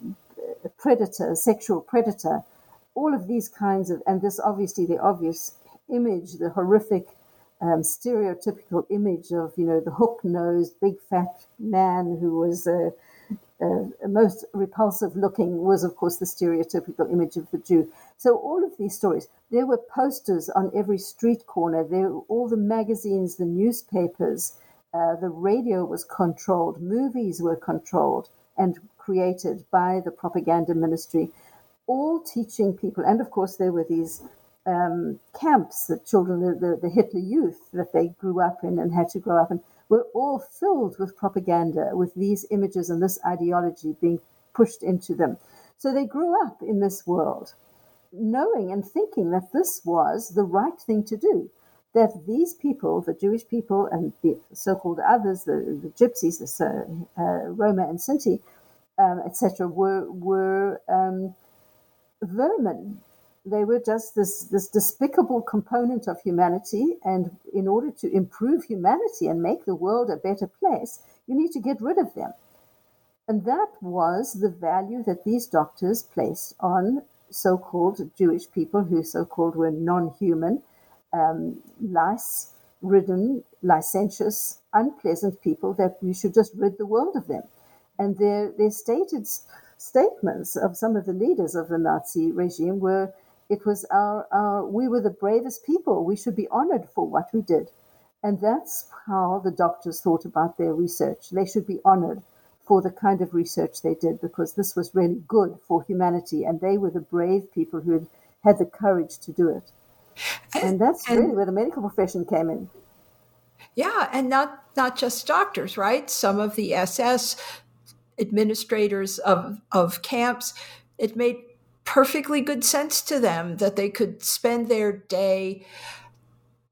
[SPEAKER 2] predator, sexual predator all of these kinds of, and this obviously the obvious image, the horrific um, stereotypical image of, you know, the hook nosed, big fat man who was uh, uh, most repulsive looking was, of course, the stereotypical image of the Jew. So all of these stories, there were posters on every street corner. There, were all the magazines, the newspapers, uh, the radio was controlled, movies were controlled and created by the propaganda ministry all teaching people, and of course there were these um, camps that children, the, the, Hitler youth that they grew up in and had to grow up in, were all filled with propaganda, with these images and this ideology being pushed into them. So they grew up in this world, knowing and thinking that this was the right thing to do. that these people, the Jewish people and the so-called others, the, the gypsies, the uh, Roma and Sinti, um, etc., were were um, vermin. They were just this this despicable component of humanity, and in order to improve humanity and make the world a better place, you need to get rid of them. And that was the value that these doctors placed on so-called Jewish people, who so-called were non-human, um, lice-ridden, licentious, unpleasant people. That we should just rid the world of them and their, their stated statements of some of the leaders of the Nazi regime were it was our, our we were the bravest people. We should be honored for what we did. And that's how the doctors thought about their research. They should be honored for the kind of research they did because this was really good for humanity and they were the brave people who had had the courage to do it. And that's and, really where the medical profession came in.
[SPEAKER 1] Yeah and not not just doctors right? Some of the ss administrators of, of camps, it made perfectly good sense to them that they could spend their day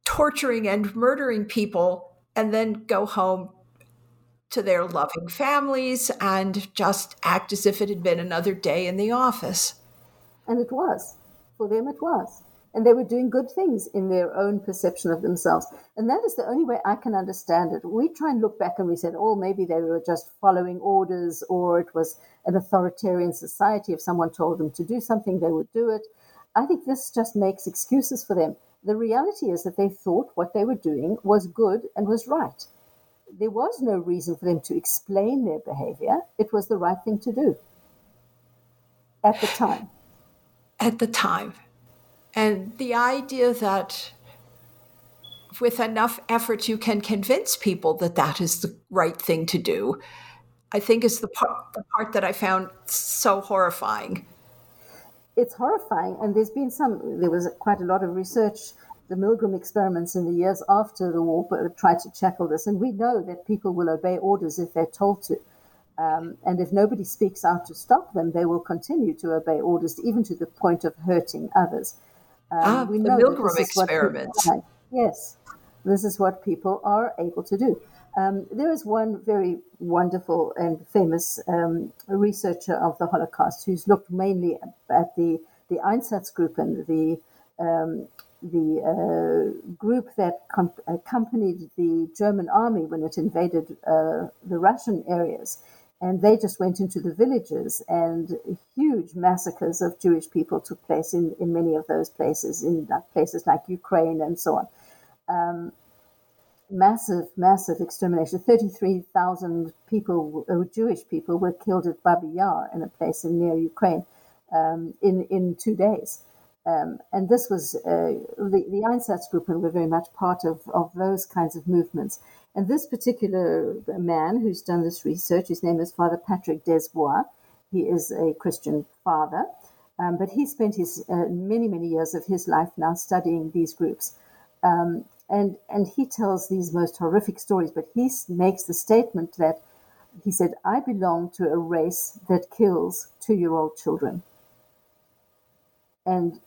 [SPEAKER 1] torturing and murdering people and then go home to their loving families and just act as if it had been another day in the office.
[SPEAKER 2] And it was. For them, it was and they were doing good things in their own perception of themselves. And that is the only way I can understand it. We try and look back and we said, oh, maybe they were just following orders or it was an authoritarian society. If someone told them to do something, they would do it. I think this just makes excuses for them. The reality is that they thought what they were doing was good and was right. There was no reason for them to explain their behavior. It was the right thing to do at the time.
[SPEAKER 1] At the time. And the idea that with enough effort you can convince people that that is the right thing to do, I think is the part, the part that I found so horrifying.
[SPEAKER 2] It's horrifying, and there's been some. There was quite a lot of research. The Milgram experiments in the years after the war but tried to tackle this, and we know that people will obey orders if they're told to. Um, and if nobody speaks out to stop them, they will continue to obey orders, even to the point of hurting others.
[SPEAKER 1] Um, ah, we the Milgram experiments.
[SPEAKER 2] Yes, this is what people are able to do. Um, there is one very wonderful and famous um, researcher of the Holocaust who's looked mainly at the the Einsatzgruppen, the um, the uh, group that com- accompanied the German army when it invaded uh, the Russian areas and they just went into the villages and huge massacres of Jewish people took place in, in many of those places, in places like Ukraine and so on. Um, massive, massive extermination. 33,000 people, uh, Jewish people, were killed at Babi Yar in a place in near Ukraine um, in, in two days. Um, and this was uh, the, the Einsatzgruppen were very much part of, of those kinds of movements. And this particular man who's done this research, his name is Father Patrick Desbois. He is a Christian father, um, but he spent his uh, many, many years of his life now studying these groups. Um, and, and he tells these most horrific stories, but he makes the statement that he said, I belong to a race that kills two year old children. And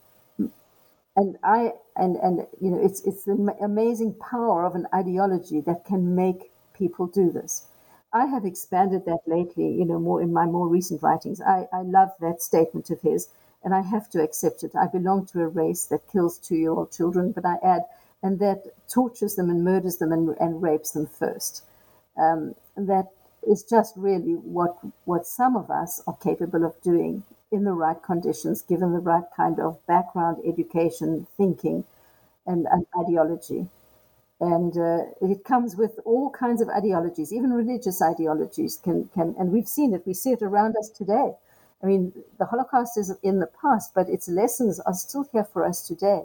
[SPEAKER 2] and I and and you know it's it's the amazing power of an ideology that can make people do this. I have expanded that lately, you know, more in my more recent writings. I, I love that statement of his, and I have to accept it. I belong to a race that kills two-year-old children, but I add, and that tortures them and murders them and, and rapes them first. Um, that is just really what what some of us are capable of doing in the right conditions, given the right kind of background, education, thinking, and, and ideology. And uh, it comes with all kinds of ideologies, even religious ideologies can, can, and we've seen it, we see it around us today. I mean, the Holocaust is in the past, but its lessons are still here for us today.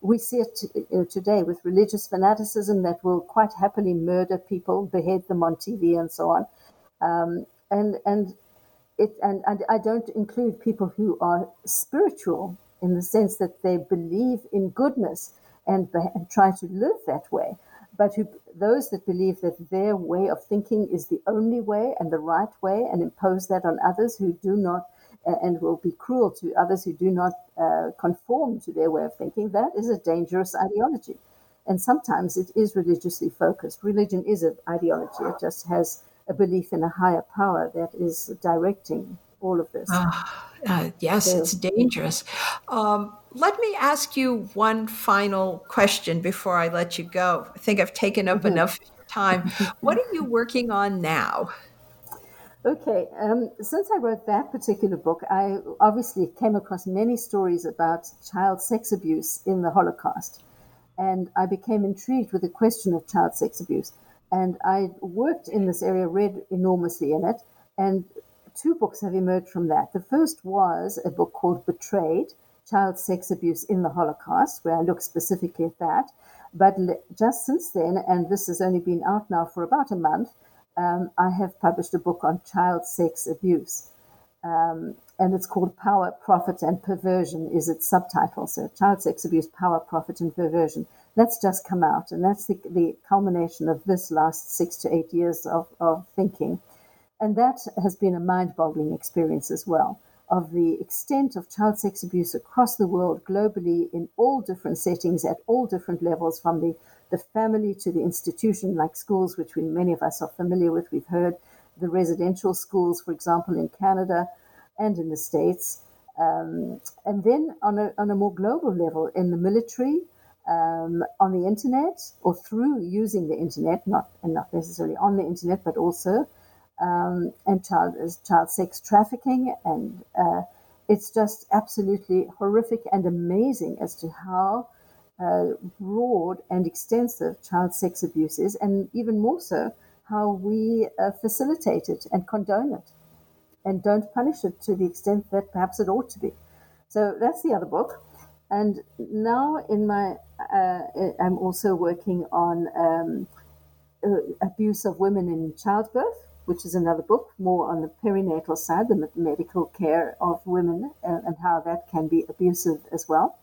[SPEAKER 2] We see it uh, today with religious fanaticism that will quite happily murder people, behead them on TV, and so on. Um, and and it, and, and I don't include people who are spiritual in the sense that they believe in goodness and, and try to live that way, but who, those that believe that their way of thinking is the only way and the right way and impose that on others who do not uh, and will be cruel to others who do not uh, conform to their way of thinking, that is a dangerous ideology. And sometimes it is religiously focused. Religion is an ideology, it just has a belief in a higher power that is directing all of this. Uh,
[SPEAKER 1] uh, yes, so, it's dangerous. Um, let me ask you one final question before I let you go. I think I've taken up mm-hmm. enough time. what are you working on now?
[SPEAKER 2] Okay, um, since I wrote that particular book, I obviously came across many stories about child sex abuse in the Holocaust. And I became intrigued with the question of child sex abuse. And I worked in this area, read enormously in it, and two books have emerged from that. The first was a book called Betrayed Child Sex Abuse in the Holocaust, where I look specifically at that. But just since then, and this has only been out now for about a month, um, I have published a book on child sex abuse. Um, and it's called Power, Profit, and Perversion, is its subtitle. So, Child Sex Abuse, Power, Profit, and Perversion. That's just come out, and that's the, the culmination of this last six to eight years of, of thinking. And that has been a mind boggling experience as well of the extent of child sex abuse across the world, globally, in all different settings, at all different levels, from the, the family to the institution, like schools, which we, many of us are familiar with. We've heard the residential schools, for example, in Canada and in the States. Um, and then on a, on a more global level, in the military, um, on the internet, or through using the internet, not, and not necessarily on the internet, but also um, and child child sex trafficking, and uh, it's just absolutely horrific and amazing as to how uh, broad and extensive child sex abuse is, and even more so how we uh, facilitate it and condone it, and don't punish it to the extent that perhaps it ought to be. So that's the other book. And now, in my, I'm also working on um, uh, abuse of women in childbirth, which is another book, more on the perinatal side, the medical care of women and, and how that can be abusive as well,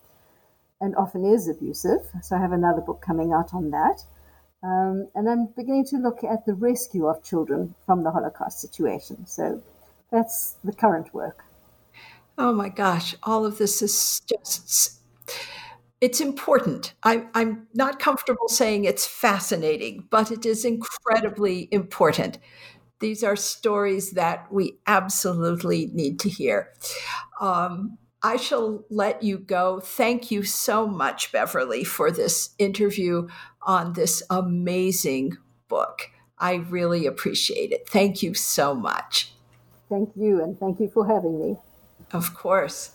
[SPEAKER 2] and often is abusive. So I have another book coming out on that. Um, and I'm beginning to look at the rescue of children from the Holocaust situation. So that's the current work.
[SPEAKER 1] Oh my gosh, all of this is just it's important. I, am not comfortable saying it's fascinating, but it is incredibly important these are stories that we absolutely need to hear. Um, I shall let you go. Thank you so much, Beverly, for this interview on this amazing book. I really appreciate it. Thank you so much.
[SPEAKER 2] Thank you, and thank you for having me.
[SPEAKER 1] Of course.